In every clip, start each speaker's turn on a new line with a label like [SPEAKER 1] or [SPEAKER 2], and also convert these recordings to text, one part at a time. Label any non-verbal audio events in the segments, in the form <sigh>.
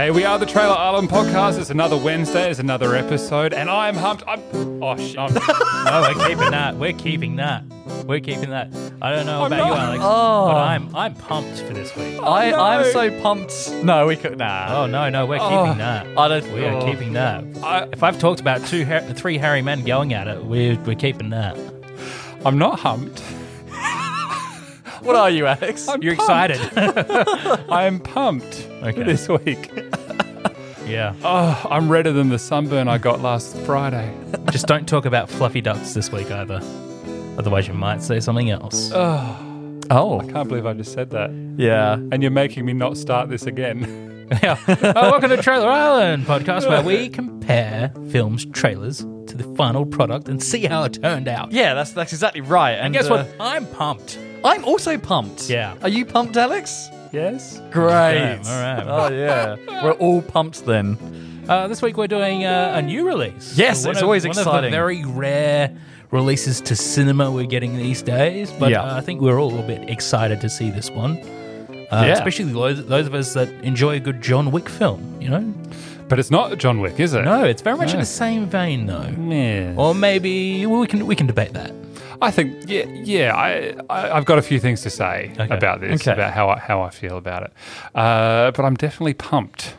[SPEAKER 1] Hey, we are the Trailer Island podcast. It's another Wednesday. It's another episode, and I'm humped. I'm oh shit. I'm,
[SPEAKER 2] No, we're keeping that. We're keeping that. We're keeping that. I don't know
[SPEAKER 1] I'm
[SPEAKER 2] about you. Alex,
[SPEAKER 3] Oh.
[SPEAKER 2] but I'm I'm pumped for this week.
[SPEAKER 3] I, oh,
[SPEAKER 1] no.
[SPEAKER 3] I'm so pumped. No, we could. Nah.
[SPEAKER 2] Oh no, no, we're
[SPEAKER 1] Oh.
[SPEAKER 2] keeping that.
[SPEAKER 3] I don't.
[SPEAKER 2] We are
[SPEAKER 3] oh.
[SPEAKER 2] keeping that.
[SPEAKER 1] I-
[SPEAKER 2] if I've talked about two, ha- three hairy men going at it, we're we're keeping that.
[SPEAKER 1] I'm not humped.
[SPEAKER 3] What are you, Alex?
[SPEAKER 1] I'm
[SPEAKER 2] You're
[SPEAKER 1] pumped.
[SPEAKER 2] excited. <laughs>
[SPEAKER 1] I'm pumped
[SPEAKER 2] Okay.
[SPEAKER 1] this week.
[SPEAKER 2] Yeah.
[SPEAKER 1] Oh, I'm redder than the sunburn I got last Friday.
[SPEAKER 2] Just don't talk about fluffy ducks this week either. Otherwise, you might say something else.
[SPEAKER 3] oh, I
[SPEAKER 1] Can't believe I just said that.
[SPEAKER 3] yeah.
[SPEAKER 1] And you're making me not start this again. <laughs>
[SPEAKER 2] yeah. Oh, welcome to Trailer Island podcast, where we <laughs> compare films trailers to the final product and see how it turned out.
[SPEAKER 3] Yeah, that's that's exactly right. And,
[SPEAKER 2] And guess
[SPEAKER 3] uh,
[SPEAKER 2] what? I'm pumped.
[SPEAKER 3] I'm also pumped.
[SPEAKER 2] Yeah.
[SPEAKER 3] Are you pumped, Alex?
[SPEAKER 1] Yes?
[SPEAKER 3] Great.
[SPEAKER 2] Okay, all right.
[SPEAKER 3] Oh yeah. We're all pumped then.
[SPEAKER 2] Uh, this week we're doing uh, a new release.
[SPEAKER 3] Yes,
[SPEAKER 2] One
[SPEAKER 3] it's
[SPEAKER 2] of-
[SPEAKER 3] always
[SPEAKER 2] one Of the
[SPEAKER 3] exciting.
[SPEAKER 2] very rare releases to cinema we're getting these days, but
[SPEAKER 3] Yeah.
[SPEAKER 2] uh, I think we're all a bit excited to see this one. Uh,
[SPEAKER 3] Yeah.
[SPEAKER 2] Especially those, those of us that enjoy a good John Wick film, you know?
[SPEAKER 1] But it's not John Wick, is it?
[SPEAKER 2] No, it's very much in the same vein, though. Or maybe well, we can we can debate that.
[SPEAKER 1] I think, yeah, yeah. I, I I've got a few things to say
[SPEAKER 2] Okay.
[SPEAKER 1] about this,
[SPEAKER 3] Okay.
[SPEAKER 1] about how I, how I feel about it. Uh, but I'm definitely pumped,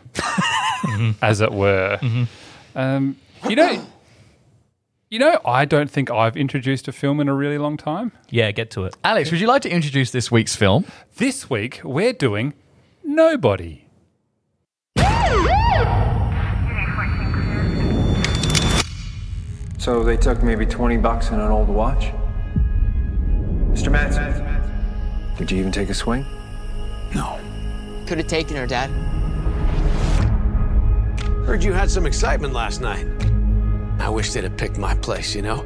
[SPEAKER 1] as it were. Um, you know, you know, I don't think I've introduced a film in a really long time.
[SPEAKER 2] Yeah, get to it.
[SPEAKER 3] Alex, would you like to introduce this week's film?
[SPEAKER 1] This week we're doing Nobody.
[SPEAKER 4] So they took maybe 20 bucks and an old watch? Mr. Mansell, did you even take a swing?
[SPEAKER 5] No.
[SPEAKER 6] Could have taken her, Dad.
[SPEAKER 5] Heard you had some excitement last night. I wish they'd have picked my place, you know?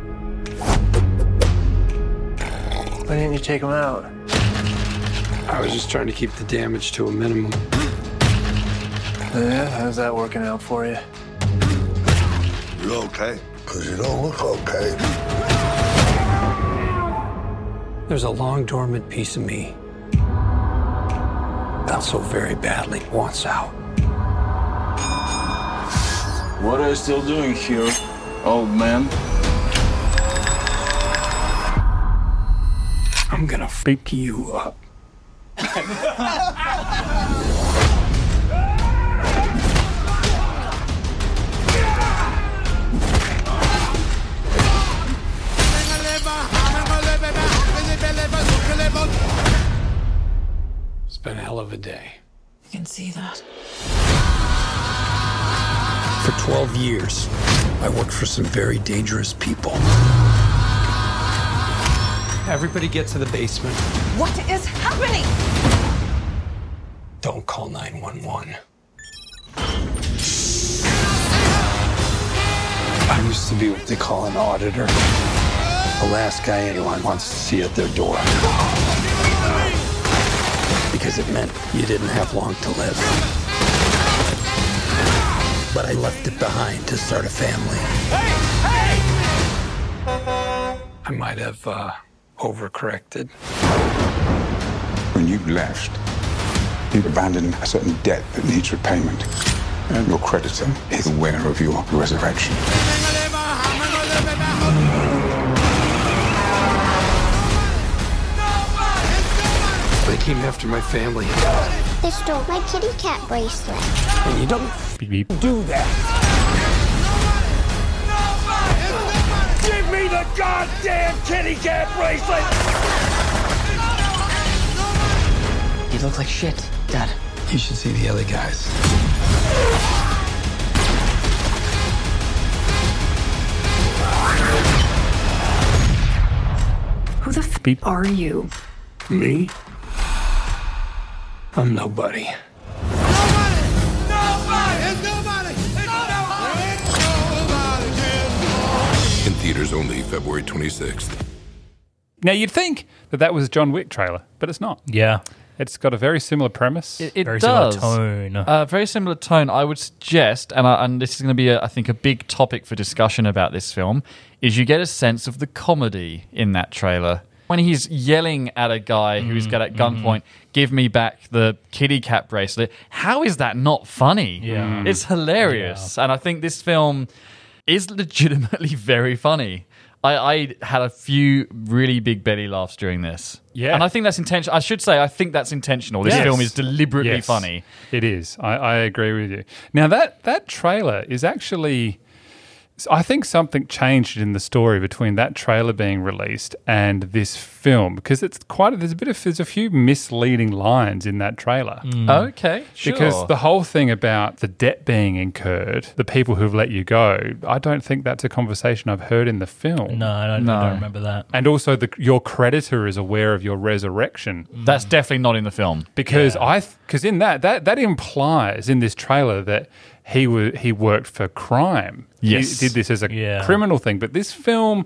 [SPEAKER 4] Why didn't you take him out?
[SPEAKER 7] I was just trying to keep the damage to a minimum.
[SPEAKER 4] Yeah, how's that working out for you?
[SPEAKER 8] You okay? Because you don't look okay.
[SPEAKER 7] There's a long dormant piece of me that so very badly wants out.
[SPEAKER 9] What are you still doing here, old man?
[SPEAKER 7] I'm gonna freak you up. <laughs> been a hell of a day.
[SPEAKER 6] You can see that.
[SPEAKER 7] For 12 years, I worked for some very dangerous people. Everybody get to the basement.
[SPEAKER 6] What is happening?
[SPEAKER 7] Don't call 911. I used to be what they call an auditor. The last guy anyone wants to see at their door. Because it meant you didn't have long to live. But I left it behind to start a family. I might have uh, overcorrected.
[SPEAKER 8] When you left, you abandoned a certain debt that needs repayment. And your creditor is aware of your resurrection.
[SPEAKER 7] Came after my family,
[SPEAKER 10] They stole my kitty cat bracelet.
[SPEAKER 7] and you don't
[SPEAKER 1] Beep, beep.
[SPEAKER 7] do that.
[SPEAKER 9] Give me the goddamn kitty cat bracelet!
[SPEAKER 6] You look like shit, Dad.
[SPEAKER 7] You should see the other guys.
[SPEAKER 11] Who the f
[SPEAKER 1] Beep.
[SPEAKER 11] are you?
[SPEAKER 7] Me? I'm nobody. Nobody. It's nobody.
[SPEAKER 12] In theaters only February 26th.
[SPEAKER 1] Now you'd think that that was a John Wick trailer, but it's not.
[SPEAKER 2] Yeah.
[SPEAKER 1] It's got a very similar premise.
[SPEAKER 3] It, it
[SPEAKER 2] Very similar
[SPEAKER 3] does.
[SPEAKER 2] tone.
[SPEAKER 3] Uh, very similar tone. I would suggest, and, I, and this is going to be, a, I think, a big topic for discussion about this film, is you get a sense of the comedy in that trailer. when he's yelling at a guy who's mm-hmm. got at gunpoint, mm-hmm. "Give me back the kitty cat bracelet." How is that not funny?
[SPEAKER 2] Yeah. Mm.
[SPEAKER 3] it's hilarious, and I think this film is <laughs> legitimately very funny. I, I had a few really big belly laughs during this.
[SPEAKER 1] Yeah.
[SPEAKER 3] and I think that's intentional. I should say I think that's intentional. This
[SPEAKER 1] Yes.
[SPEAKER 3] film is deliberately
[SPEAKER 1] Yes,
[SPEAKER 3] funny.
[SPEAKER 1] It is. I, I agree with you. Now that that trailer is actually. I think something changed in the story between that trailer being released and this film because it's quite there's a bit of there's a few misleading lines in that trailer. Mm.
[SPEAKER 3] Okay, sure.
[SPEAKER 1] Because the whole thing about the debt being incurred, the people who've let you go, I don't think that's a conversation I've heard in the film.
[SPEAKER 2] No, I don't, I don't remember that.
[SPEAKER 1] And also, the, your creditor is aware of your resurrection mm.
[SPEAKER 3] that's definitely not in the film.
[SPEAKER 1] because I because in that that that implies in this trailer that he was he worked for crime.
[SPEAKER 3] Yes.
[SPEAKER 1] he did this as a
[SPEAKER 2] Yeah.
[SPEAKER 1] criminal thing. But this film,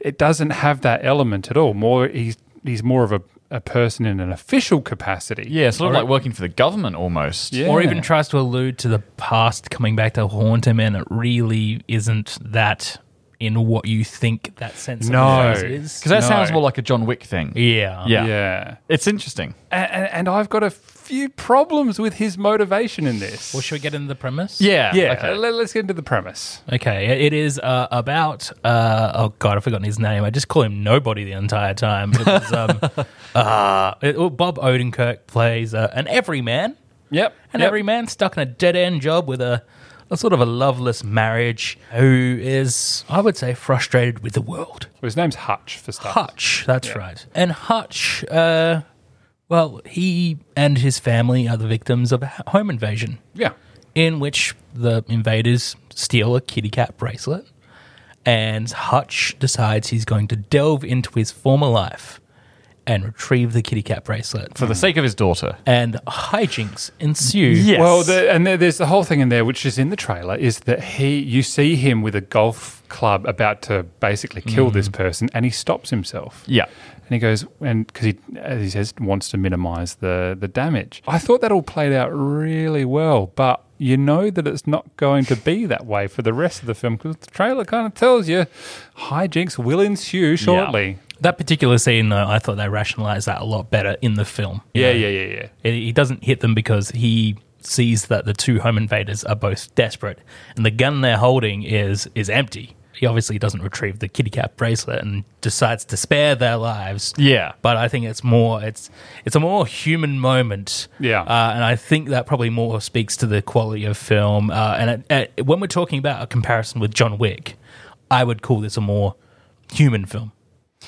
[SPEAKER 1] it doesn't have that element at all. More he's he's more of a, a person in an official capacity.
[SPEAKER 3] Yeah, sort of like working for the government almost.
[SPEAKER 1] Yeah.
[SPEAKER 2] Or even tries to allude to the past coming back to haunt him, and it really isn't that in what you think that sense
[SPEAKER 1] No.
[SPEAKER 2] of the phrase
[SPEAKER 3] Because that
[SPEAKER 1] No.
[SPEAKER 3] sounds more like a John Wick thing.
[SPEAKER 2] Yeah.
[SPEAKER 3] Yeah.
[SPEAKER 1] yeah.
[SPEAKER 3] It's interesting.
[SPEAKER 1] And, and, and I've got a few problems with his motivation in this.
[SPEAKER 2] Well, should we get into the premise?
[SPEAKER 3] Yeah.
[SPEAKER 1] yeah,
[SPEAKER 3] Okay.
[SPEAKER 1] let, us get into the premise.
[SPEAKER 2] Okay, it is uh, about uh, oh god, I've forgotten his name. I just call him nobody the entire time. It was, um, <laughs> uh, it- well, Bob Odenkirk plays uh, an everyman,
[SPEAKER 1] Yep.
[SPEAKER 2] an
[SPEAKER 1] yep.
[SPEAKER 2] everyman stuck in a dead end job with a, a sort of a loveless marriage, who is, I would say, frustrated with the world.
[SPEAKER 1] Well, his name's Hutch for starters.
[SPEAKER 2] Hutch, that's right. And Hutch, uh, well, he and his family are the victims of a home invasion
[SPEAKER 1] Yeah.
[SPEAKER 2] in which the invaders steal a kitty cat bracelet, and Hutch decides he's going to delve into his former life and retrieve the kitty cat bracelet.
[SPEAKER 3] For the mm. sake of his daughter.
[SPEAKER 2] and hijinks ensue.
[SPEAKER 3] Yes.
[SPEAKER 1] Well, the, and there, there's the whole thing in there, which is in the trailer, is that he you see him with a golf club about to basically kill mm. this person, and he stops himself.
[SPEAKER 3] Yeah.
[SPEAKER 1] And he goes, and because he, as he says, wants to minimize the, the damage. I thought that all played out really well, but you know that it's not going to be that way for the rest of the film because the trailer kind of tells you hijinks will ensue shortly.
[SPEAKER 2] That particular scene, though, I thought they rationalized that a lot better in the film.
[SPEAKER 1] Yeah, yeah, yeah, yeah.
[SPEAKER 2] It, he doesn't hit them because he sees that the two home invaders are both desperate, and the gun they're holding is is empty. He obviously doesn't retrieve the kitty cat bracelet and decides to spare their lives.
[SPEAKER 3] Yeah.
[SPEAKER 2] but I think it's more it's it's a more human moment.
[SPEAKER 1] Yeah.
[SPEAKER 2] uh, and I think that probably more speaks to the quality of film. Uh, and it, it, when we're talking about a comparison with John Wick, I would call this a more human film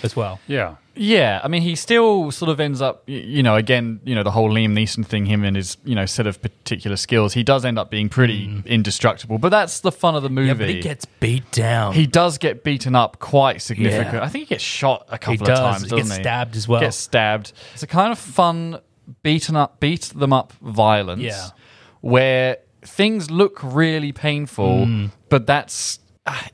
[SPEAKER 2] as well.
[SPEAKER 1] Yeah.
[SPEAKER 3] Yeah, I mean, he still sort of ends up, you know, again, you know, the whole Liam Neeson thing, him and his, you know, set of particular skills. He does end up being pretty indestructible, but that's the fun of the movie.
[SPEAKER 2] Yeah, but he gets beat down.
[SPEAKER 3] He does get beaten up quite significantly.
[SPEAKER 2] Yeah.
[SPEAKER 3] I think he gets shot a couple
[SPEAKER 2] does.
[SPEAKER 3] of times.
[SPEAKER 2] He
[SPEAKER 3] doesn't
[SPEAKER 2] gets
[SPEAKER 3] he?
[SPEAKER 2] stabbed as well.
[SPEAKER 3] Gets stabbed. It's a kind of fun beaten up, beat them up violence.
[SPEAKER 2] Yeah.
[SPEAKER 3] Where things look really painful,
[SPEAKER 2] Mm.
[SPEAKER 3] but that's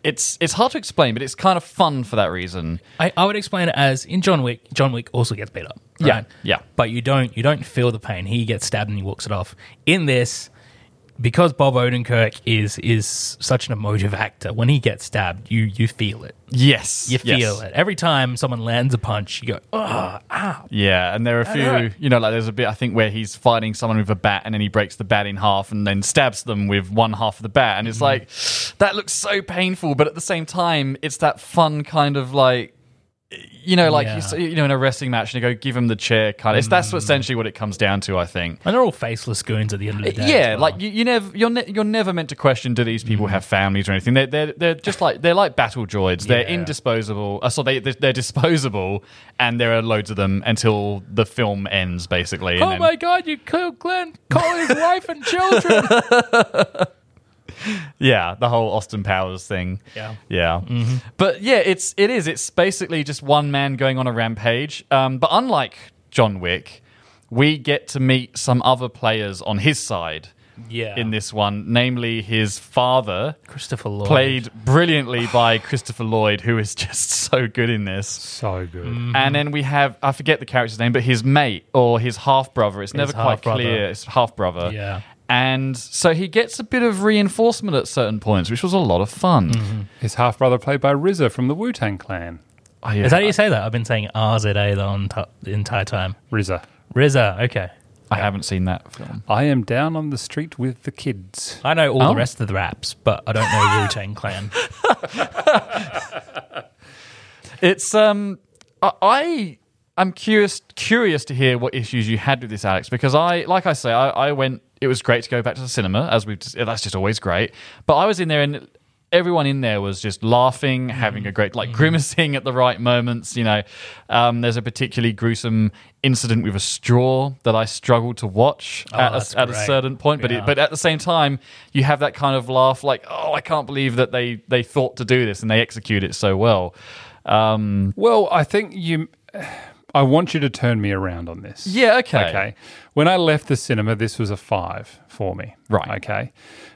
[SPEAKER 3] it's it's hard to explain, but it's kind of fun for that reason.
[SPEAKER 2] I, I would explain it as in John Wick. John Wick also gets beat up.
[SPEAKER 3] Yeah, yeah.
[SPEAKER 2] But you don't you don't feel the pain. He gets stabbed and he walks it off. In this, because Bob Odenkirk is is such an emotive actor, when he gets stabbed, you you feel it.
[SPEAKER 3] Yes,
[SPEAKER 2] You
[SPEAKER 3] yes.
[SPEAKER 2] feel it every time someone lands a punch. You go, oh, ow.
[SPEAKER 3] Yeah, and there are a few, you know, like there's a bit I think where he's fighting someone with a bat and then he breaks the bat in half and then stabs them with one half of the bat and it's mm-hmm. like that looks so painful, but at the same time it's that fun kind of like you know, like
[SPEAKER 2] Yeah.
[SPEAKER 3] you, you know, in a wrestling match, and you go give him the chair kind of. It's, that's mm. essentially what it comes down to, I think.
[SPEAKER 2] And they're all faceless goons at the end of the uh, day.
[SPEAKER 3] Yeah,
[SPEAKER 2] well.
[SPEAKER 3] like you, you never, you're ne- you're never meant to question do these people mm. have families or anything. They're they're, they're just like they're like battle droids. They're
[SPEAKER 2] Yeah.
[SPEAKER 3] indisposable. Uh, so they they're, they're disposable, and there are loads of them until the film ends, basically.
[SPEAKER 2] Oh
[SPEAKER 3] then-
[SPEAKER 2] my god, you killed Glenn, call his wife and children. <laughs>
[SPEAKER 3] Yeah, the whole Austin Powers thing.
[SPEAKER 2] Yeah.
[SPEAKER 3] yeah. But yeah, it's it is. It's basically just one man going on a rampage. Um, but unlike John Wick, we get to meet some other players on his side.
[SPEAKER 2] Yeah.
[SPEAKER 3] In this one, namely his father,
[SPEAKER 2] Christopher Lloyd.
[SPEAKER 3] played brilliantly by Christopher Lloyd, who is <laughs> just so good in this.
[SPEAKER 1] So good.
[SPEAKER 3] And then we have I forget the character's name, but his mate or his half brother. It's never quite
[SPEAKER 2] half-brother.
[SPEAKER 3] clear. It's half brother.
[SPEAKER 2] Yeah.
[SPEAKER 3] And so he gets a bit of reinforcement at certain points, which was a lot of fun.
[SPEAKER 1] His half brother played by RZA from the Wu Tang Clan.
[SPEAKER 3] Oh, yeah.
[SPEAKER 2] Is that how you say that? I've been saying RZA the, on t- the entire time.
[SPEAKER 1] RZA.
[SPEAKER 2] RZA, okay.
[SPEAKER 3] I haven't seen that film.
[SPEAKER 1] I am down on the street with the kids.
[SPEAKER 2] I know all
[SPEAKER 3] Oh.
[SPEAKER 2] the rest of the raps, but I don't know Wu Tang Clan. <laughs>
[SPEAKER 3] It's um, I- I I'm curious curious to hear what issues you had with this, Alex, because I like I say I, I went. It was great to go back to the cinema, as we that's just always great. But I was in there and. Everyone in there was just laughing, having a great, like grimacing at the right moments. You know, um, there's a particularly gruesome incident with a straw that I struggled to watch
[SPEAKER 2] Oh,
[SPEAKER 3] at, a, at a certain point. But
[SPEAKER 2] Yeah.
[SPEAKER 3] it, but at the same time, you have that kind of laugh, like, oh, I can't believe that they they thought to do this and they execute it so well. Um,
[SPEAKER 1] Well, I think you. I want you to turn me around on this.
[SPEAKER 3] Yeah, okay.
[SPEAKER 1] Okay. When I left the cinema, this was a five for me.
[SPEAKER 3] Right.
[SPEAKER 1] Okay.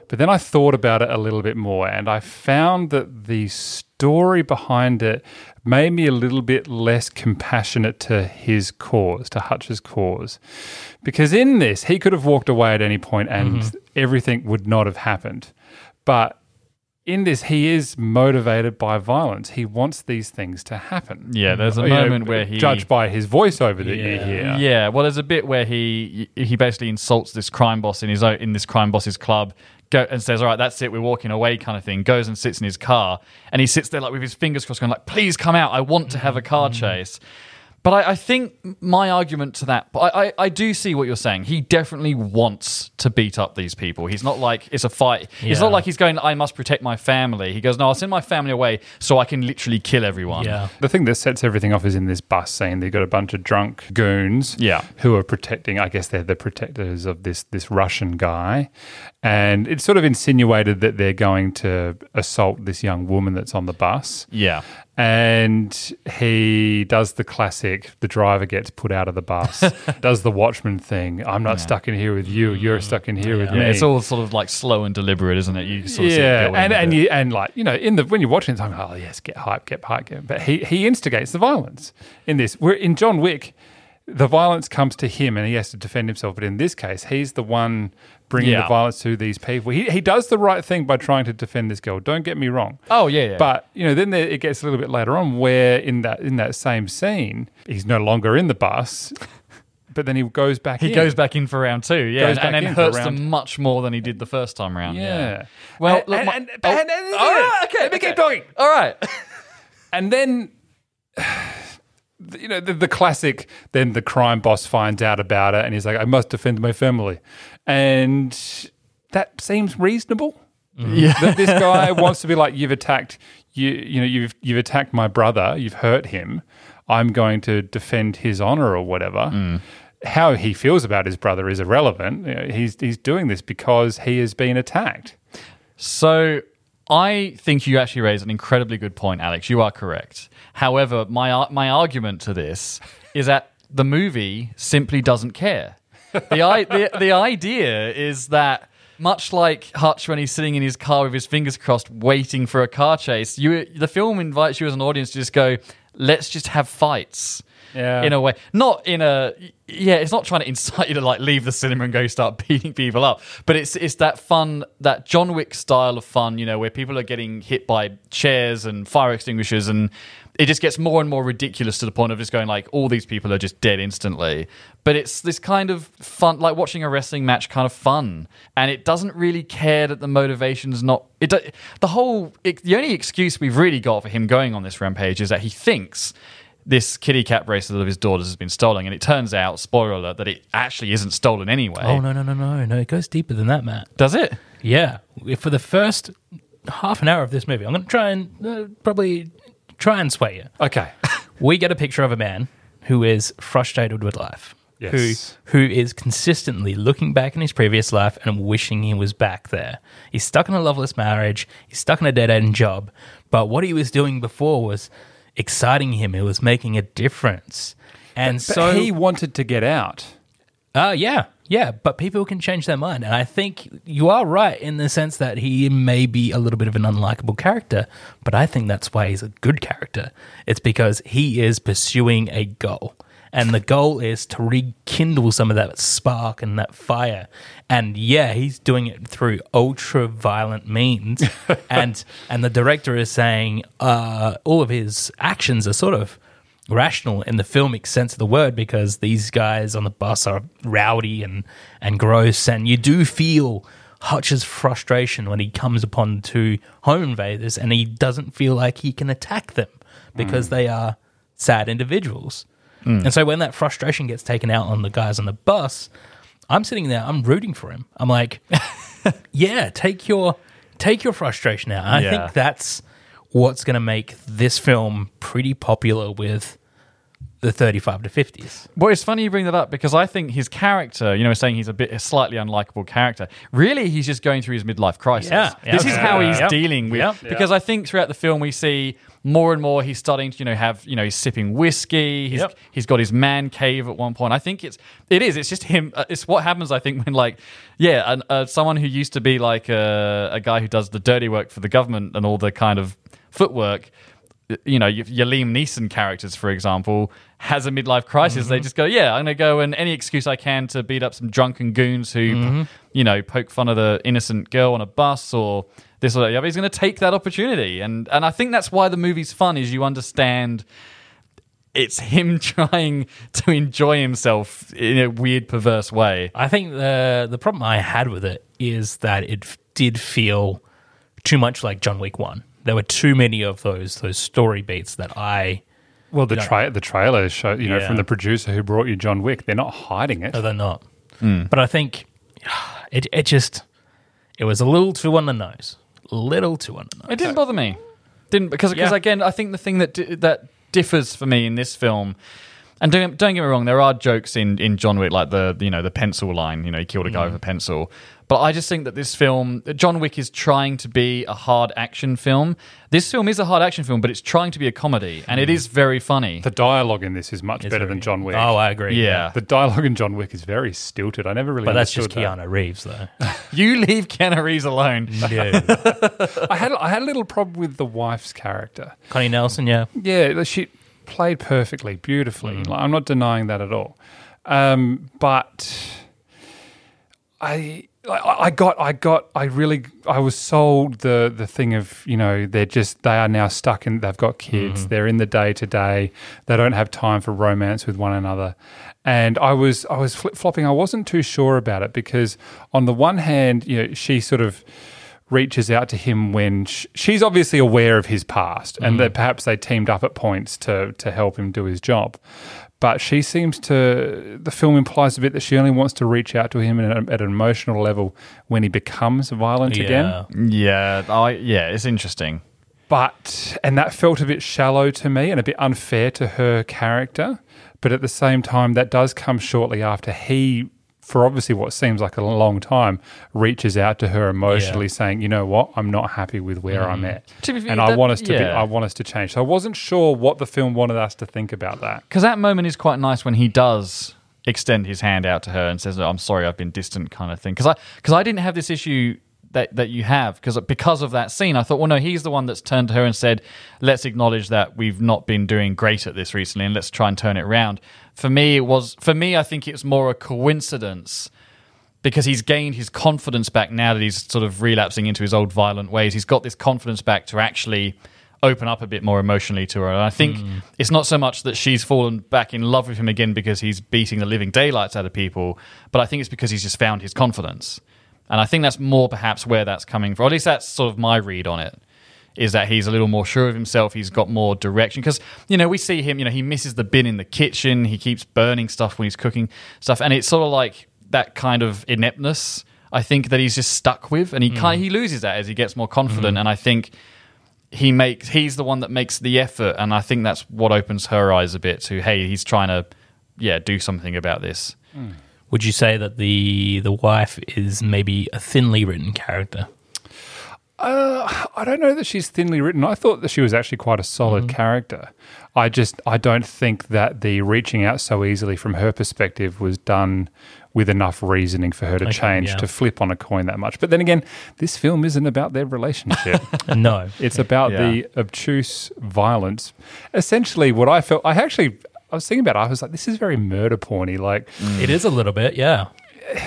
[SPEAKER 1] But then I thought about it a little bit more and I found that the story behind it made me a little bit less compassionate to his cause, to Hutch's cause. Because in this, he could have walked away at any point and mm-hmm. everything would not have happened. But in this, he is motivated by violence. He wants these things to happen.
[SPEAKER 3] Yeah, there's a
[SPEAKER 1] You know,
[SPEAKER 3] moment where he-
[SPEAKER 1] judged by his voiceover that you
[SPEAKER 2] Yeah.
[SPEAKER 1] hear.
[SPEAKER 3] Yeah, well, there's a bit where he he basically insults this crime boss in his own, in this crime boss's club. Go, and says, "All right, that's it. We're walking away," kind of thing. Goes and sits in his car, and he sits there like with his fingers crossed, going like, "Please come out. I want to have a car mm. chase." But I, I think my argument to that, but I, I, I do see what you're saying. He definitely wants to beat up these people. He's not like it's a fight. It's not like he's going, "I must protect my family." He goes, "No, I'll send my family away so I can literally kill everyone."
[SPEAKER 2] Yeah.
[SPEAKER 1] The thing that sets everything off is in this bus scene. They've got a bunch of drunk goons,
[SPEAKER 3] Yeah.
[SPEAKER 1] who are protecting. I guess they're the protectors of this this Russian guy, and it's sort of insinuated that they're going to assault this young woman that's on the bus.
[SPEAKER 3] yeah.
[SPEAKER 1] And he does the classic: the driver gets put out of the bus, <laughs> does the watchman thing. I'm not stuck in here with you. You're stuck in here with
[SPEAKER 3] Yeah,
[SPEAKER 1] me.
[SPEAKER 3] it's all sort of like slow and deliberate, isn't it? You sort of see it
[SPEAKER 1] yeah,
[SPEAKER 3] building
[SPEAKER 1] and and you and like you know in the when you're watching, it's like oh yes, get hype, get hype, get. But he he instigates the violence in this. We're in John Wick. The violence comes to him, and he has to defend himself. But in this case, he's the one bringing
[SPEAKER 3] Yeah.
[SPEAKER 1] the violence to these people. He he does the right thing by trying to defend this girl. Don't get me wrong.
[SPEAKER 3] Oh, yeah, yeah.
[SPEAKER 1] But you know, then there, it gets a little bit later on where in that in that same scene, he's no longer in the bus, but then he goes back. In.
[SPEAKER 3] He
[SPEAKER 1] in.
[SPEAKER 3] goes back in for round two, yeah, and, and then hurts
[SPEAKER 1] round-
[SPEAKER 3] them much more than he did the first time round. Yeah.
[SPEAKER 1] Yeah.
[SPEAKER 3] Well,
[SPEAKER 1] And-
[SPEAKER 3] look,
[SPEAKER 1] and-
[SPEAKER 3] my-
[SPEAKER 1] and-
[SPEAKER 3] oh,
[SPEAKER 1] and- and-
[SPEAKER 3] right, oh, okay,
[SPEAKER 1] Let me
[SPEAKER 3] okay.
[SPEAKER 1] keep talking.
[SPEAKER 3] All right. <laughs>
[SPEAKER 1] And then, you know, the, the classic. Then the crime boss finds out about it, and he's like, "I must defend my family," and that seems reasonable. Mm-hmm.
[SPEAKER 3] Yeah.
[SPEAKER 1] That this guy <laughs> wants to be like, "You've attacked you. You know, you've you've attacked my brother. You've hurt him. I'm going to defend his honor or whatever." Mm. How he feels about his brother is irrelevant. You know, he's he's doing this because he has been attacked.
[SPEAKER 3] So I think you actually raise an incredibly good point, Alex. You are correct. However, my my argument to this is that the movie simply doesn't care. The, the the idea is that much like Hutch when he's sitting in his car with his fingers crossed, waiting for a car chase, you the film invites you as an audience to just go, let's just have fights.
[SPEAKER 1] Yeah.
[SPEAKER 3] In a way, not in a yeah. It's not trying to <laughs> incite you to like leave the cinema and go start <laughs> beating people up, but it's it's that fun, that John Wick style of fun, you know, where people are getting hit by chairs and fire extinguishers, and it just gets more and more ridiculous to the point of just going like, all these people are just dead instantly. But it's this kind of fun, like watching a wrestling match, kind of fun, and it doesn't really care that the motivation's not. It the whole it, the only excuse we've really got for him going on this rampage is that he thinks this kitty cat bracelet of his daughter's has been stolen, and it turns out, spoiler alert, that it actually isn't stolen anyway.
[SPEAKER 2] Oh no no no no no! It goes deeper than that, Matt.
[SPEAKER 3] Does it?
[SPEAKER 2] Yeah, for the first half an hour of this movie, I'm going to try and uh, probably try and sway you.
[SPEAKER 1] Okay. <laughs>
[SPEAKER 2] We get a picture of a man who is frustrated with life.
[SPEAKER 1] Yes.
[SPEAKER 2] Who who is consistently looking back in his previous life and wishing he was back there. He's stuck in a loveless marriage. He's stuck in a dead end job. But what he was doing before was exciting him. It was making a difference. And
[SPEAKER 1] But
[SPEAKER 2] so
[SPEAKER 1] he wanted to get out.
[SPEAKER 2] uh, yeah, yeah, but people can change their mind. And I think you are right in the sense that he may be a little bit of an unlikable character, but I think that's why he's a good character. It's because he is pursuing a goal. And the goal is to rekindle some of that spark and that fire. And yeah, he's doing it through ultra violent means, <laughs> and and the director is saying uh, all of his actions are sort of rational in the filmic sense of the word because these guys on the bus are rowdy and and gross, and you do feel Hutch's frustration when he comes upon two home invaders and he doesn't feel like he can attack them because they are sad individuals.
[SPEAKER 3] Mm.
[SPEAKER 2] And so when that frustration gets taken out on the guys on the bus, I'm sitting there, I'm rooting for him. I'm like, <laughs> yeah, take your take your frustration out. And I think that's what's going to make this film pretty popular with the 35 to 50s.
[SPEAKER 3] Well, it's funny you bring that up because I think his character, you know, saying he's a bit a slightly unlikable character. Really, he's just going through his midlife crisis.
[SPEAKER 2] Yeah, yeah.
[SPEAKER 3] this is how he's
[SPEAKER 2] Yeah.
[SPEAKER 3] dealing with.
[SPEAKER 2] Yeah.
[SPEAKER 3] Because I think throughout the film we see more and more he's starting to, you know, have you know he's sipping whiskey. He's
[SPEAKER 2] Yep.
[SPEAKER 3] he's got his man cave at one point. I think it's it is. It's just him. uh, It's what happens. I think when like yeah, an, uh, someone who used to be like a, a guy who does the dirty work for the government and all the kind of footwork you know, your, Liam Neeson characters, for example, has a midlife crisis. They mm-hmm. just go, yeah, I'm going to go and any excuse I can to beat up some drunken goons who, mm-hmm. you know, poke fun of the innocent girl on a bus or this or that. He's going to take that opportunity, and and I think that's why the movie's fun. Is you understand. It's him <laughs> trying to enjoy himself in a weird, perverse way.
[SPEAKER 2] I think the the problem I had with it is that it did feel too much like John Wick 1. There were too many of those those story beats that I
[SPEAKER 1] Well, the
[SPEAKER 2] No.
[SPEAKER 1] tra- the trailer show, you know,
[SPEAKER 2] Yeah.
[SPEAKER 1] from the producer who brought you John Wick, they're not hiding it.
[SPEAKER 2] No, they're not. Hmm. But I think <sighs> it it just it was a little too on the nose, a little too on the nose.
[SPEAKER 3] It didn't bother me. Didn't because because
[SPEAKER 2] Yeah.
[SPEAKER 3] again, I think the thing that di- that differs for me in this film, and don't don't get me wrong, there are jokes in in John Wick like the you know the pencil line. You know, he killed a guy mm. with a pencil. But I just think that this film, John Wick, is trying to be a hard action film. This film is a hard action film, but it's trying to be a comedy, and it mm. is very funny.
[SPEAKER 1] The dialogue in this is much better than John Wick.
[SPEAKER 2] Oh, I agree.
[SPEAKER 3] Yeah.
[SPEAKER 1] The dialogue in John Wick is very stilted. I never really
[SPEAKER 2] But that's just
[SPEAKER 1] understood that.
[SPEAKER 2] Keanu Reeves, though. <laughs>
[SPEAKER 3] You leave Keanu Reeves alone.
[SPEAKER 2] yeah. <laughs>
[SPEAKER 1] I had I had a little problem with the wife's character.
[SPEAKER 2] Connie Nielsen, yeah.
[SPEAKER 1] Yeah, she played perfectly, beautifully. Like, I'm not denying that at all. Um, but I, I, I got, I got, I really, I was sold the the thing of you know they're just they are now stuck in. They've got kids. They're in the day to day. They don't have time for romance with one another. And I was, I was flip flopping. I wasn't too sure about it because on the one hand, you know, she sort of reaches out to him when sh- she's obviously aware of his past and mm. that perhaps they teamed up at points to to help him do his job. But she seems to the film implies a bit that she only wants to reach out to him at, a, at an emotional level when he becomes violent again.
[SPEAKER 3] Yeah, I yeah, it's interesting.
[SPEAKER 1] But and that felt a bit shallow to me and a bit unfair to her character. But at the same time, that does come shortly after he, for obviously what seems like a long time, reaches out to her emotionally, saying, "You know what? I'm not happy with where I'm mm.
[SPEAKER 3] at, be
[SPEAKER 1] and I want us to be. I want us to change." So I wasn't sure what the film wanted us to think about that.
[SPEAKER 3] Because that moment is quite nice when he does extend his hand out to her and says, "Oh, "I'm sorry, I've been distant," kind of thing. Because I because I didn't have this issue that that you have because because of that scene, I thought, well, no, he's the one that's turned to her and said, "Let's acknowledge that we've not been doing great at this recently, and let's try and turn it around." For me, it was for me. I think it's more a coincidence because he's gained his confidence back now that he's sort of relapsing into his old violent ways. He's got this confidence back to actually open up a bit more emotionally to her. And I think mm. it's not so much that she's fallen back in love with him again because he's beating the living daylights out of people, but I think it's because he's just found his confidence. And I think that's more perhaps where that's coming from. Or at least that's sort of my read on it. Is that he's a little more sure of himself? He's got more direction because you know we see him. You know he misses the bin in the kitchen. He keeps burning stuff when he's cooking stuff, and it's sort of like that kind of ineptness. I think that he's just stuck with, and he mm. kind he loses that as he gets more confident. Mm. And I think he makes he's the one that makes the effort, and I think that's what opens her eyes a bit to hey, he's trying to yeah do something about this. Mm.
[SPEAKER 2] Would you say that the the wife is maybe a thinly written character?
[SPEAKER 1] Uh, I don't know that she's thinly written. I thought that she was actually quite a solid character. I just I don't think that the reaching out so easily from her perspective was done with enough reasoning for her to
[SPEAKER 2] Okay,
[SPEAKER 1] change
[SPEAKER 2] yeah.
[SPEAKER 1] to flip on a coin that much. But then again, this film isn't about their relationship. <laughs>
[SPEAKER 2] no,
[SPEAKER 1] It's about
[SPEAKER 3] Yeah.
[SPEAKER 1] the obtuse violence. Essentially, what I felt, I actually, I was thinking about it. I was like, this is very murder porny. Like,
[SPEAKER 2] It is a little bit, yeah.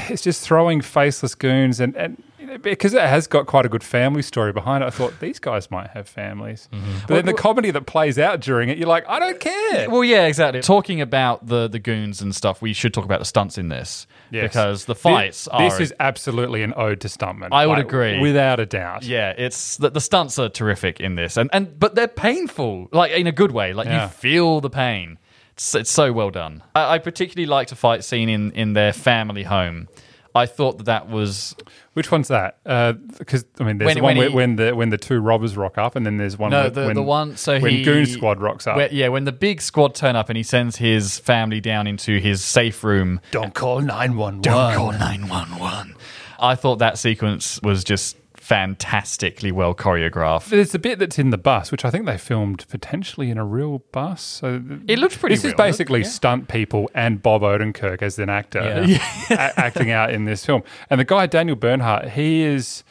[SPEAKER 1] it's just throwing faceless goons and and you know, because it has got quite a good family story behind it. I thought these guys might have families, mm-hmm. but then the comedy that plays out during it, you're like, I don't care.
[SPEAKER 3] Well, yeah, exactly. Talking about the the goons and stuff, we should talk about the stunts in this
[SPEAKER 1] Yes.
[SPEAKER 3] because the
[SPEAKER 1] Thi-
[SPEAKER 3] fights are.
[SPEAKER 1] This is absolutely an ode to stuntmen.
[SPEAKER 3] I would agree.
[SPEAKER 1] without a doubt.
[SPEAKER 3] Yeah, it's the, the stunts are terrific in this, and and but they're painful, like in a good way. Like
[SPEAKER 1] Yeah.
[SPEAKER 3] you feel the pain. It's, it's so well done. I, I particularly liked a fight scene in in their family home. I thought that that was
[SPEAKER 1] Which one's that? Uh, because I mean, there's
[SPEAKER 3] When-
[SPEAKER 1] the one
[SPEAKER 3] when
[SPEAKER 1] where,
[SPEAKER 3] he-
[SPEAKER 1] when the when the two robbers rock up, and then there's one.
[SPEAKER 3] no
[SPEAKER 1] where-
[SPEAKER 3] the
[SPEAKER 1] when,
[SPEAKER 3] the one. So
[SPEAKER 1] when
[SPEAKER 3] he
[SPEAKER 1] Goon Squad rocks up.
[SPEAKER 3] where- yeah, when the big squad turn up and he sends his family down into his safe room.
[SPEAKER 1] Don't call nine one one.
[SPEAKER 3] Don't call nine one one. I thought that sequence was just fantastically well choreographed.
[SPEAKER 1] There's a bit that's in the bus, which I think they filmed potentially in a real bus. So
[SPEAKER 3] It looks pretty
[SPEAKER 1] This is basically
[SPEAKER 3] yeah.
[SPEAKER 1] stunt people and Bob Odenkirk as an actor
[SPEAKER 2] Yeah. <laughs>
[SPEAKER 1] a- acting out in this film. And the guy Daniel Bernhardt, he is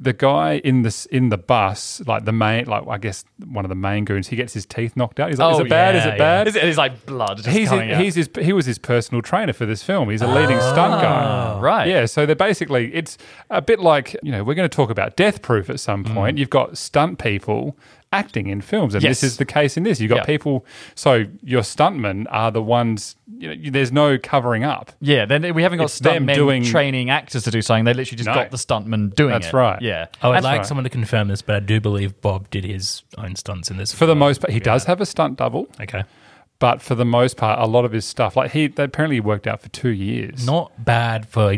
[SPEAKER 1] the guy in this in the bus, like the main, like I guess one of the main goons. He gets his teeth knocked out. He's like, "Is
[SPEAKER 3] Oh,
[SPEAKER 1] it bad? Is
[SPEAKER 2] yeah,
[SPEAKER 1] it
[SPEAKER 2] yeah.
[SPEAKER 1] bad?"
[SPEAKER 3] Is it, it's like blood.
[SPEAKER 1] He's
[SPEAKER 3] coming out.
[SPEAKER 1] he's his he was his personal trainer for this film. He's a leading ah, stunt guy.
[SPEAKER 3] right.
[SPEAKER 1] Yeah, so they're basically it's a bit like you know we're going to talk about Death Proof at some mm. point. You've got stunt people acting in films, and
[SPEAKER 3] Yes.
[SPEAKER 1] this is the case in this. You've got
[SPEAKER 3] Yeah.
[SPEAKER 1] people. So your stuntmen are the ones. You know, there's no covering up.
[SPEAKER 3] Yeah, then we haven't got
[SPEAKER 1] It's
[SPEAKER 3] stuntmen
[SPEAKER 1] doing-
[SPEAKER 3] training actors to do something. They literally just
[SPEAKER 1] No.
[SPEAKER 3] got the stuntman doing
[SPEAKER 1] That's
[SPEAKER 3] it.
[SPEAKER 1] right.
[SPEAKER 3] Yeah.
[SPEAKER 2] I would
[SPEAKER 3] That's
[SPEAKER 2] like
[SPEAKER 1] right.
[SPEAKER 2] someone to confirm this, but I do believe Bob did his own stunts in this.
[SPEAKER 1] For the most part, he does have a stunt double,
[SPEAKER 2] Okay.
[SPEAKER 1] but for the most part, a lot of his stuff, like he they apparently worked out for two years.
[SPEAKER 2] Not bad for,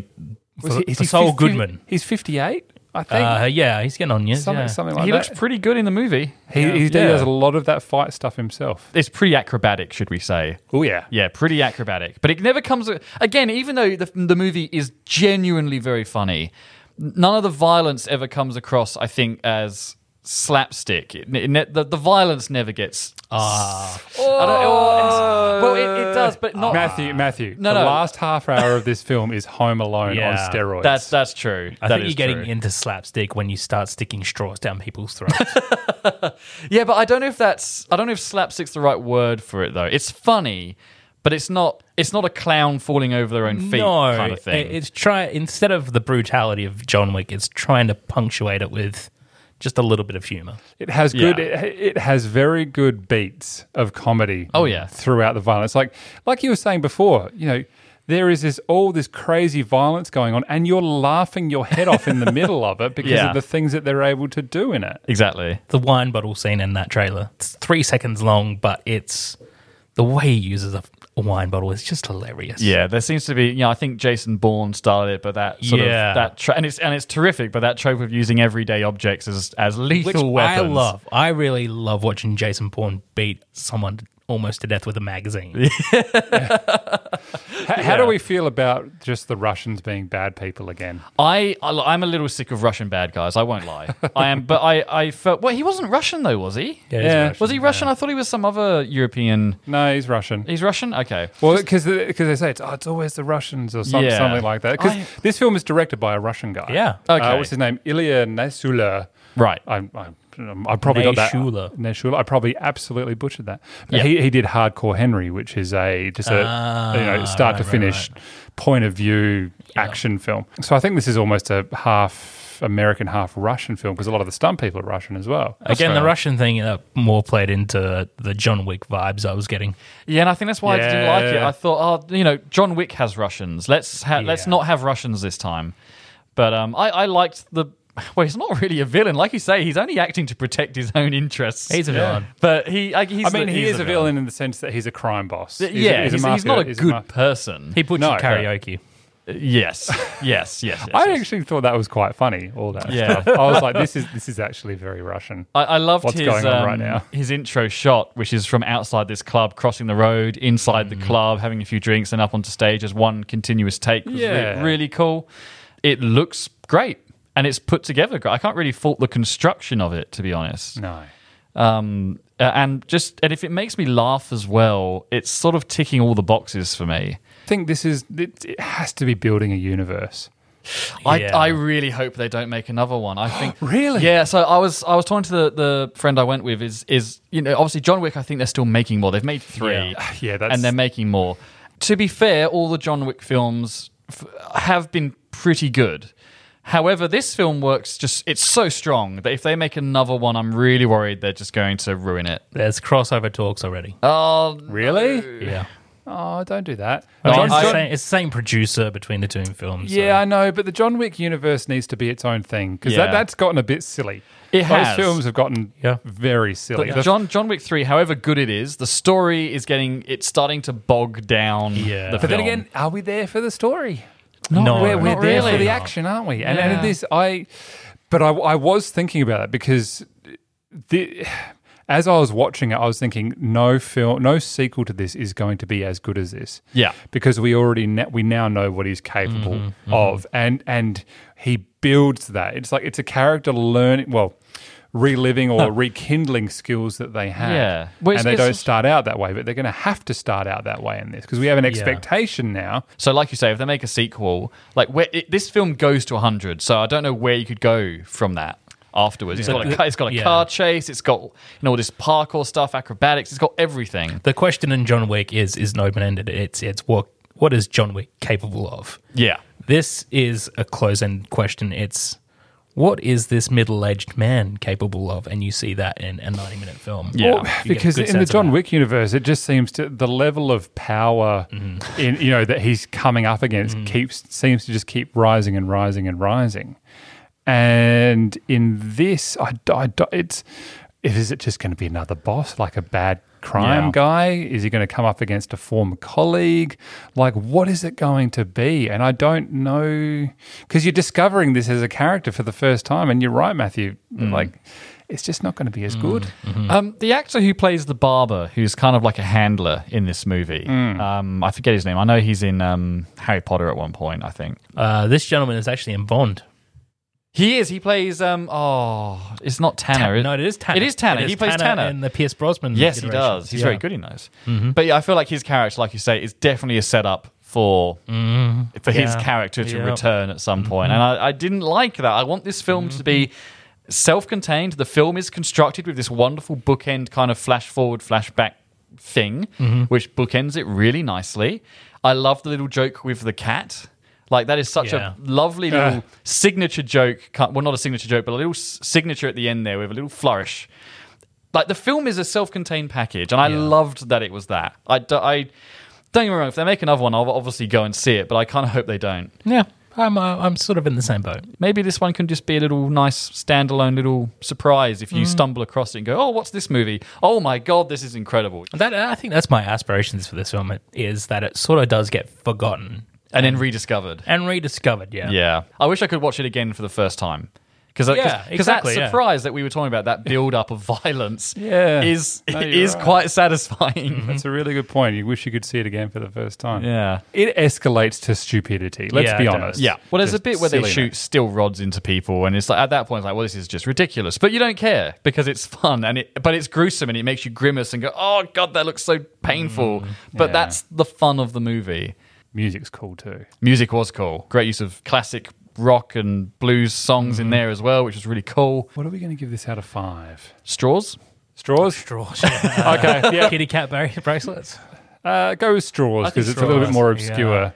[SPEAKER 2] for,
[SPEAKER 1] Was he- is
[SPEAKER 2] for
[SPEAKER 1] he
[SPEAKER 2] Saul
[SPEAKER 1] 50
[SPEAKER 2] Goodman.
[SPEAKER 1] He's 58, I think.
[SPEAKER 2] Uh, yeah, he's getting on years.
[SPEAKER 1] something,
[SPEAKER 2] yeah.
[SPEAKER 1] something like
[SPEAKER 3] he
[SPEAKER 1] that.
[SPEAKER 3] looks pretty good in the movie.
[SPEAKER 1] he, he, he
[SPEAKER 3] Yeah.
[SPEAKER 1] does a lot of that fight stuff himself.
[SPEAKER 3] It's pretty acrobatic, should we say?
[SPEAKER 1] Oh yeah,
[SPEAKER 3] Yeah, pretty acrobatic. But it never comes again. Even though the the movie is genuinely very funny, none of the violence ever comes across. I think as slapstick. It, it the, the violence never gets.
[SPEAKER 2] Ah.
[SPEAKER 3] I don't, well, it's- well, it, it does, but not.
[SPEAKER 1] Matthew, Matthew.
[SPEAKER 3] No,
[SPEAKER 1] the
[SPEAKER 3] no.
[SPEAKER 1] last half hour of this film is Home Alone
[SPEAKER 2] Yeah.
[SPEAKER 1] on steroids.
[SPEAKER 3] That's that's true.
[SPEAKER 2] I
[SPEAKER 3] That
[SPEAKER 2] think
[SPEAKER 3] is
[SPEAKER 2] you're getting
[SPEAKER 3] true.
[SPEAKER 2] into slapstick when you start sticking straws down people's throats. <laughs>
[SPEAKER 3] Yeah, but I don't know if that's I don't know if slapstick's the right word for it though. It's funny, but it's not it's not a clown falling over their own feet
[SPEAKER 2] no,
[SPEAKER 3] kind of thing.
[SPEAKER 2] it- it's try instead of the brutality of John Wick, it's trying to punctuate it with just a little bit of humor.
[SPEAKER 1] it has good.
[SPEAKER 3] Yeah.
[SPEAKER 1] It, it has very good beats of comedy.
[SPEAKER 3] Oh, yeah.
[SPEAKER 1] throughout the violence. Like like you were saying before, you know. There is this all this crazy violence going on, and you're laughing your head off in the <laughs> middle of it because
[SPEAKER 3] Yeah.
[SPEAKER 1] of the things that they're able to do in it.
[SPEAKER 3] exactly.
[SPEAKER 2] The wine bottle scene in that trailer. It's three seconds long, but it's the way he uses a, a wine bottle is just hilarious.
[SPEAKER 3] Yeah, there seems to be. You know, I think Jason Bourne started it, but that sort
[SPEAKER 2] Yeah.
[SPEAKER 3] of that tra- and it's and it's terrific. But that trope of using everyday objects as as lethal
[SPEAKER 2] Which I love. I really love watching Jason Bourne beat someone almost to death with a magazine. <laughs>
[SPEAKER 1] How, how do we feel about just the Russians being bad people again?
[SPEAKER 3] I I- I'm a little sick of Russian bad guys. I won't lie. <laughs> I am, but I I felt. Well, he wasn't Russian though, was he?
[SPEAKER 2] Yeah, he's
[SPEAKER 1] Yeah.
[SPEAKER 2] Russian,
[SPEAKER 3] Was he Russian? I thought he was some other European.
[SPEAKER 1] No, he's Russian.
[SPEAKER 3] He's Russian. Okay.
[SPEAKER 1] Well, because they say it's oh, it's always the Russians or some,
[SPEAKER 3] Yeah.
[SPEAKER 1] something like that. Because
[SPEAKER 3] I-
[SPEAKER 1] this film is directed by a Russian guy.
[SPEAKER 2] Yeah.
[SPEAKER 1] Uh,
[SPEAKER 3] Okay.
[SPEAKER 1] what's his name? Ilya Nesula.
[SPEAKER 3] Right.
[SPEAKER 1] I, I, I probably got that.
[SPEAKER 2] Neshula.
[SPEAKER 1] Neshula. I probably absolutely butchered that. But
[SPEAKER 3] Yeah.
[SPEAKER 1] he, he did Hardcore Henry, which is a just a
[SPEAKER 2] Ah,
[SPEAKER 1] you know start to
[SPEAKER 2] right, right,
[SPEAKER 1] finish point of view action film. So I think this is almost a half American, half Russian film because a lot of the stunt people are Russian as well.
[SPEAKER 2] Again,
[SPEAKER 3] fair
[SPEAKER 2] the. Russian thing uh, more played into the John Wick vibes I was getting.
[SPEAKER 3] Yeah, and I think that's why I didn't like it. I thought, oh, you know, John Wick has Russians. Let's ha- let's not have Russians this time. But um, I, I liked the. <laughs> Well, he's not really a villain, like you say. He's only acting to protect his own interests.
[SPEAKER 2] He's a villain.
[SPEAKER 3] but he. I, he's
[SPEAKER 1] I mean,
[SPEAKER 3] the-
[SPEAKER 1] he is a villain in the sense that he's a crime boss. He's a-
[SPEAKER 3] yeah, he's,
[SPEAKER 1] a
[SPEAKER 3] he's not a
[SPEAKER 1] he's
[SPEAKER 3] good
[SPEAKER 1] ma-
[SPEAKER 3] person.
[SPEAKER 2] He puts
[SPEAKER 1] No,
[SPEAKER 2] karaoke.
[SPEAKER 3] yes, <laughs> yes, yes. yes,
[SPEAKER 1] I
[SPEAKER 3] yes.
[SPEAKER 1] actually thought that was quite funny. All that
[SPEAKER 3] Yeah.
[SPEAKER 1] stuff. I was like, <laughs> this is this is actually very Russian.
[SPEAKER 3] I, I loved
[SPEAKER 1] What's
[SPEAKER 3] his
[SPEAKER 1] going on right
[SPEAKER 3] um,
[SPEAKER 1] now?
[SPEAKER 3] his intro shot, which is from outside this club, crossing the road, inside
[SPEAKER 1] Mm.
[SPEAKER 3] the club, having a few drinks, and up onto stage as one continuous take. Was re-
[SPEAKER 1] Yeah.
[SPEAKER 3] really cool. It looks great, and it's put together. I can't really fault the construction of it, to be honest.
[SPEAKER 1] No.
[SPEAKER 3] Um, and just and if it makes me laugh as well, it's sort of ticking all the boxes for me.
[SPEAKER 1] I think this is it, it has to be building a universe.
[SPEAKER 3] I,
[SPEAKER 2] Yeah.
[SPEAKER 3] I really hope they don't make another one. I think <gasps>
[SPEAKER 1] Really?
[SPEAKER 3] Yeah. So I was I was talking to the, the friend I went with is is you know obviously John Wick. I think they're still making more. They've made three.
[SPEAKER 2] Yeah. <sighs>
[SPEAKER 1] Yeah, that's-
[SPEAKER 3] and they're making more. To be fair, all the John Wick films f- have been pretty good. However, this film works just it's so strong that if they make another one, I'm really worried they're just going to ruin it.
[SPEAKER 2] There's crossover talks already.
[SPEAKER 3] Oh,
[SPEAKER 1] Really?
[SPEAKER 2] Yeah.
[SPEAKER 1] Oh, don't do that.
[SPEAKER 3] No,
[SPEAKER 2] I mean,
[SPEAKER 3] I-
[SPEAKER 2] it's, the
[SPEAKER 3] I-
[SPEAKER 2] same, it's the same producer between the two films. so-
[SPEAKER 1] Yeah, I know, but the John Wick universe needs to be its own thing because
[SPEAKER 3] Yeah.
[SPEAKER 1] that, that's gotten a bit silly.
[SPEAKER 3] It
[SPEAKER 1] Those
[SPEAKER 3] has.
[SPEAKER 1] films have gotten
[SPEAKER 2] Yeah.
[SPEAKER 1] very silly.
[SPEAKER 3] But
[SPEAKER 1] The-
[SPEAKER 3] John John Wick three, however good it is, the story is getting it's starting to bog down.
[SPEAKER 2] Yeah.
[SPEAKER 3] the
[SPEAKER 1] but then
[SPEAKER 3] film.
[SPEAKER 1] again, are we there for the story?
[SPEAKER 2] No,
[SPEAKER 1] we're, we're
[SPEAKER 2] not
[SPEAKER 1] there for
[SPEAKER 2] really.
[SPEAKER 1] the action, aren't we? And,
[SPEAKER 3] Yeah.
[SPEAKER 1] and this, I, but I, I was thinking about it because the, as I was watching it, I was thinking, no film, no sequel to this is going to be as good as this.
[SPEAKER 3] Yeah.
[SPEAKER 1] because we already ne- we now know what he's capable
[SPEAKER 3] Mm-hmm,
[SPEAKER 1] of, and and he builds that. It's like it's a character learning, well, reliving or rekindling skills that they have.
[SPEAKER 3] Yeah. Well,
[SPEAKER 1] and they don't start out that way, but they're going to have to start out that way in this because we have an expectation now.
[SPEAKER 3] So, like you say, if they make a sequel, like where it, this film goes to 100, so I don't know where you could go from that afterwards. It's got a, it's got a
[SPEAKER 2] Yeah.
[SPEAKER 3] car chase, it's got you know all this parkour stuff, acrobatics, it's got everything.
[SPEAKER 2] The question in John Wick is is no open ended. It's it's what what is John Wick capable of?
[SPEAKER 3] Yeah.
[SPEAKER 2] This is a close end question. It's what is this middle aged man capable of? And you see that in a ninety minute film.
[SPEAKER 3] Yeah.
[SPEAKER 1] Well, because in the John. Wick universe, it just seems to the level of power
[SPEAKER 2] Mm-hmm.
[SPEAKER 1] in you know that he's coming up against keeps seems to just keep rising and rising and rising. And in this, I, I, it's is it just going to be another boss like a bad crime
[SPEAKER 3] Yeah.
[SPEAKER 1] guy? Is he going to come up against a former colleague? Like, what is it going to be? And I don't know because you're discovering this as a character for the first time. And you're right, Matthew.
[SPEAKER 3] Mm.
[SPEAKER 1] Like, it's just not going to be as good.
[SPEAKER 2] Mm-hmm.
[SPEAKER 3] Um, the actor who plays the barber, who's kind of like a handler in this movie, um, I forget his name. I know he's in um, Harry Potter at one point. I think
[SPEAKER 2] Uh, this gentleman is actually in Bond.
[SPEAKER 3] He is. He plays. Um, oh, it's not Tanner.
[SPEAKER 2] no, it is Tanner.
[SPEAKER 3] It is Tanner.
[SPEAKER 2] It is
[SPEAKER 3] he plays Tanner.
[SPEAKER 2] in the Pierce Brosnan.
[SPEAKER 3] Yes, he does. He's
[SPEAKER 2] Yeah.
[SPEAKER 3] very good in those. Mm-hmm. But yeah, I feel like his character, like you say, is definitely a setup for mm-hmm. for his character to
[SPEAKER 2] Yep.
[SPEAKER 3] return at some point. Mm-hmm. And I, I didn't like that. I want this film to be self-contained. The film is constructed with this wonderful bookend kind of flash forward, flashback thing, which bookends it really nicely. I love the little joke with the cat. Like that is such
[SPEAKER 2] Yeah.
[SPEAKER 3] a lovely little signature joke. Well, not a signature joke, but a little s- signature at the end there with a little flourish like the film is a self-contained package and i loved that it was that i, do, I don't get me wrong if they make another one i'll obviously go and see it but i kind of hope they don't
[SPEAKER 2] Yeah, I'm uh, I'm sort of in the same boat.
[SPEAKER 3] maybe this one can just be a little nice standalone little surprise if you
[SPEAKER 2] Mm.
[SPEAKER 3] stumble across it and go oh what's this movie oh my god this is incredible
[SPEAKER 2] That I think that's my aspirations for this film. is that it sort of does get forgotten
[SPEAKER 3] and then um, rediscovered
[SPEAKER 2] and rediscovered. Yeah,
[SPEAKER 3] yeah i wish i could watch it again for the first time because
[SPEAKER 2] Yeah, exactly,
[SPEAKER 3] that
[SPEAKER 2] yeah.
[SPEAKER 3] surprise that we were talking about that build up of violence <laughs>
[SPEAKER 1] Yeah.
[SPEAKER 3] is
[SPEAKER 1] No, you're
[SPEAKER 3] is
[SPEAKER 1] right.
[SPEAKER 3] quite satisfying
[SPEAKER 1] That's a really good point. You wish you could see it again for the first time.
[SPEAKER 3] yeah
[SPEAKER 1] It escalates to stupidity. Let's
[SPEAKER 2] Yeah,
[SPEAKER 1] be
[SPEAKER 2] does.
[SPEAKER 1] honest.
[SPEAKER 3] Yeah. Well, there's a
[SPEAKER 1] Just
[SPEAKER 3] bit where they
[SPEAKER 1] silliness.
[SPEAKER 3] shoot steel rods into people, and it's like at that point, it's like, well, this is just ridiculous. But you don't care because it's fun, and it, but it's gruesome, and it makes you grimace and go, oh god, that looks so painful. Mm. but
[SPEAKER 1] yeah.
[SPEAKER 3] that's the fun of the movie.
[SPEAKER 1] Music's cool too.
[SPEAKER 3] Music was cool. Great use of classic rock and blues songs in there as well, which was really cool.
[SPEAKER 1] What are we going to give this out of five?
[SPEAKER 3] Straws.
[SPEAKER 1] Straws?
[SPEAKER 2] straws. Yeah. <laughs>
[SPEAKER 1] Okay, <laughs> yeah.
[SPEAKER 2] Kitty cat bar- bracelets.
[SPEAKER 1] Uh, go with straws
[SPEAKER 2] I think
[SPEAKER 1] because it's a little bit
[SPEAKER 2] straws,
[SPEAKER 1] more
[SPEAKER 2] yeah.
[SPEAKER 1] obscure.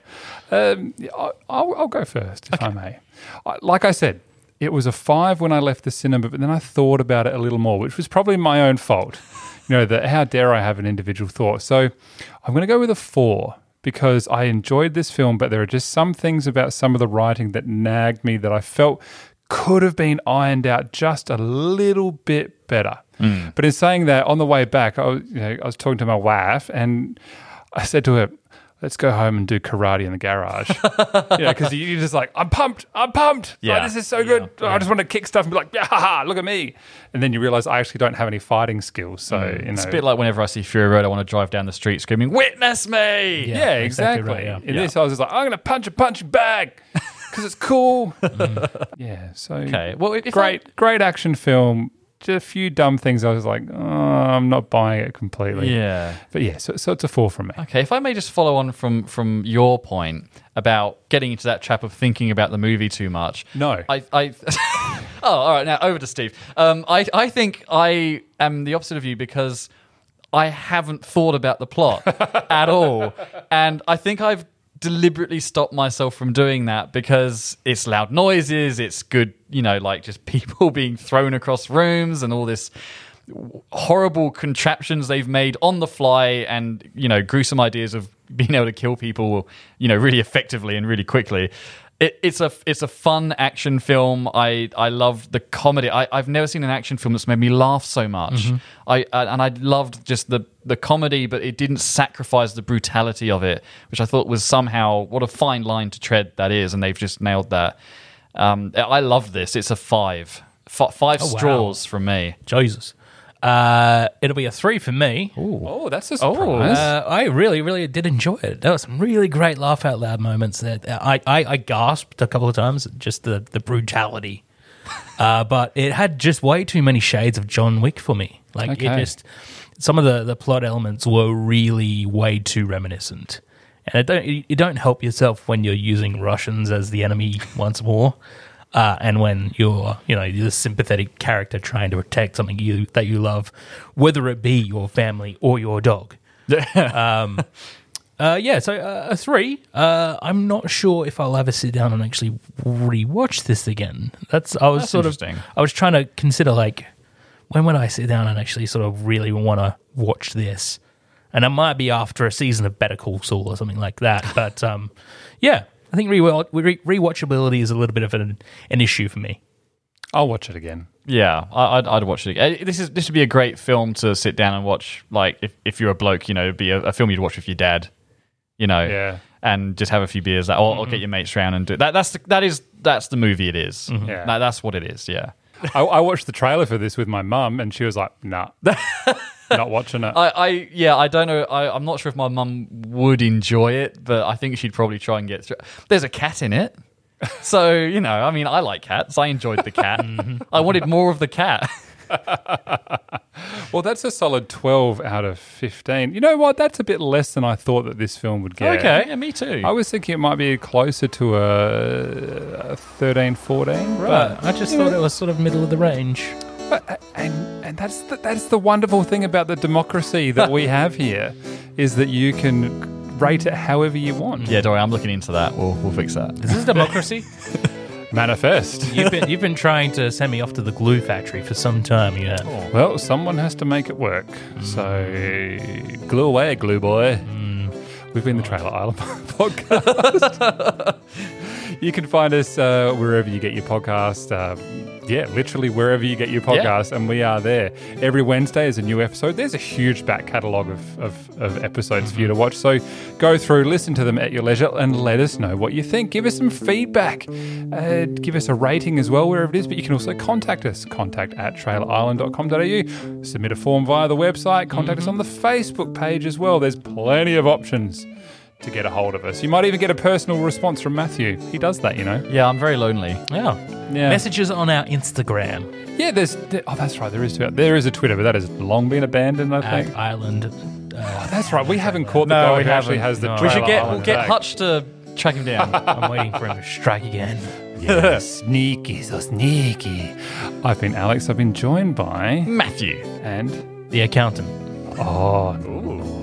[SPEAKER 1] Um, I- I'll, I'll go first, if I may. I, like I said, it was a five when I left the cinema, but then I thought about it a little more, which was probably my own fault. You know, that how dare I have an individual thought? So I'm going to go with a four because I enjoyed this film, but there are just some things about some of the writing that nagged me that I felt could have been ironed out just a little bit better. Hmm. But in saying that, on the way back, I was, you know, I was talking to my wife and I said to her, let's go home and do karate in the garage. yeah, because you're just like, I'm pumped, I'm pumped. Yeah,
[SPEAKER 3] Yeah.
[SPEAKER 1] this is so good. I just want to kick stuff and be like, yeah, ha, ha, look at me. And then you realize I actually don't have any fighting skills. So, mm. you know.
[SPEAKER 3] It's a bit like whenever I see Fury Road, I want to drive down the street screaming, "Witness me!"
[SPEAKER 1] yeah,
[SPEAKER 2] exactly
[SPEAKER 1] exactly.
[SPEAKER 2] right, yeah.
[SPEAKER 1] In
[SPEAKER 3] Yeah.
[SPEAKER 1] this, I was just like, I'm going to punch a punching bag <laughs> because it's cool. Mm. yeah, so
[SPEAKER 3] Okay. Well, if
[SPEAKER 1] great, great action film. Just a few dumb things. I was like, oh, I'm not buying it completely.
[SPEAKER 3] Yeah.
[SPEAKER 1] But yeah, so, so it's a four from me.
[SPEAKER 3] Okay, if I may just follow on from from your point about getting into that trap of thinking about the movie too much.
[SPEAKER 1] No.
[SPEAKER 3] I. I <laughs> oh, all right. Now over to Steve. Um, I I think I am the opposite of you because I haven't thought about the plot <laughs> at all, and I think I've deliberately stopped myself from doing that because it's loud noises, it's good, you know, like just <laughs> people being thrown across rooms and all this horrible contraptions they've made on the fly and you know gruesome ideas of <laughs> being able to kill people you know really effectively and really quickly it, it's a it's a fun action film. I I love the comedy. I, I've never seen an action film that's made me laugh so much.
[SPEAKER 2] Mhm.
[SPEAKER 3] I and I loved just the the comedy, but it didn't sacrifice the brutality of it, which I thought was somehow what a fine line to tread that is, and they've just nailed that. Um, I love this. It's a five, F- five
[SPEAKER 2] Oh, wow.
[SPEAKER 3] straws from me.
[SPEAKER 2] Jesus. Uh, it'll be a three for me.
[SPEAKER 1] Oh, that's a
[SPEAKER 2] Oh,
[SPEAKER 1] surprise.
[SPEAKER 2] uh, I really, really did enjoy it. There were some really great laugh out loud moments. That I, I, I gasped a couple of times just the the brutality. <laughs> Uh, but it had just way too many shades of John Wick for me. Like it just some of the the plot elements were really way too reminiscent. And it don't you you don't help yourself when you're using Russians as the enemy <laughs> once more. Uh, and when you're, you know, you're the sympathetic character trying to protect something you that you love, whether it be your family or your dog. <laughs> um, uh, yeah, so uh, a three. Uh, I'm not sure if I'll ever sit down and actually rewatch this again. That's I was
[SPEAKER 3] That's
[SPEAKER 2] sort of. I was trying to consider like when would I sit down and actually sort of really want to watch this, and it might be after a season of Better Call Saul or something like that. But um, yeah, I think re- re- rewatchability is a little bit of an, an issue for me.
[SPEAKER 1] I'll watch it again.
[SPEAKER 3] Yeah, I, I'd, I'd watch it. again. Uh, This is this would be a great film to sit down and watch. Like if, if you're a bloke, you know, it'd be a, a film you'd watch with your dad. You know,
[SPEAKER 1] Yeah.
[SPEAKER 3] and just have a few beers, or, or get your mates round and do it. that. That's the, that is that's the movie. It is.
[SPEAKER 1] Yeah.
[SPEAKER 3] That- that's what it is. Yeah. <laughs>
[SPEAKER 1] I, I watched the trailer for this with my mum, and she was like, "Nah, <laughs> not watching it." <laughs>
[SPEAKER 3] I, I yeah, I don't know. I, I'm not sure if my mum would enjoy it, but I think she'd probably try and get through. There's a cat in it. <laughs> So, you know, I mean, I like cats. I enjoyed the cat. <laughs> Mm-hmm. I wanted more of the cat.
[SPEAKER 1] well, that's a solid twelve out of fifteen. You know what? That's a bit less than I thought that this film would get.
[SPEAKER 3] Okay, yeah, me too.
[SPEAKER 1] I was thinking it might be closer to a, a 13, 14.
[SPEAKER 2] Right, I just thought it was sort of middle of the range.
[SPEAKER 1] But, uh, and and that's the, that's the wonderful thing about the democracy that we <laughs> have here is that you can rate it however you want.
[SPEAKER 3] Yeah, don't worry, I'm looking into that. We'll, we'll fix that.
[SPEAKER 2] Is this democracy? <laughs>
[SPEAKER 1] Manifest.
[SPEAKER 2] you've been you've been trying to send me off to the glue factory for some time. You oh. have.
[SPEAKER 1] Well, someone has to make it work. Mm. So glue away, glue boy. Mm. We've been the Trailer Island <laughs> podcast. You can find us uh, wherever you get your podcast. Uh, yeah, literally wherever you get your
[SPEAKER 3] Yeah.
[SPEAKER 1] podcast, and we are there. Every Wednesday is a new episode. There's a huge back catalogue of, of, of episodes for you to watch. So go through, listen to them at your leisure, and let us know what you think. Give us some feedback. Uh, give us a rating as well, wherever it is. But you can also contact us. Contact at trailerisland.com.au. Submit a form via the website. Contact us on the Facebook page as well. There's plenty of options to get a hold of us. You might even get a personal response from Matthew. He does that, you know.
[SPEAKER 3] Yeah, I'm very lonely.
[SPEAKER 2] Yeah.
[SPEAKER 1] Yeah.
[SPEAKER 2] Messages on our Instagram
[SPEAKER 1] Yeah, there's. There, oh, that's right. There is. Twitter. there is a Twitter, but that has long been abandoned. I
[SPEAKER 2] at
[SPEAKER 1] think.
[SPEAKER 2] Island.
[SPEAKER 1] Uh, oh, that's right. We haven't caught the
[SPEAKER 3] No,
[SPEAKER 1] guy who actually has the.
[SPEAKER 3] We should get
[SPEAKER 1] Island
[SPEAKER 3] we'll get
[SPEAKER 1] tag.
[SPEAKER 3] Hutch to track him down. <laughs>
[SPEAKER 2] I'm waiting for him to strike again.
[SPEAKER 1] Yeah, sneaky, so sneaky. I've been Alex. I've been joined by
[SPEAKER 3] Matthew.
[SPEAKER 1] and
[SPEAKER 2] The accountant.
[SPEAKER 1] oh,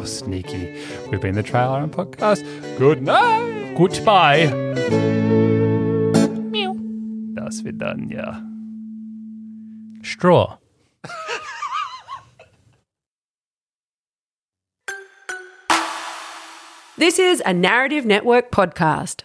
[SPEAKER 1] sneaky. We've been the Trailer Island Podcast. Good night.
[SPEAKER 2] Goodbye.
[SPEAKER 1] Meow. Das vidania.
[SPEAKER 2] Straw.
[SPEAKER 11] This is a Narrative Network podcast.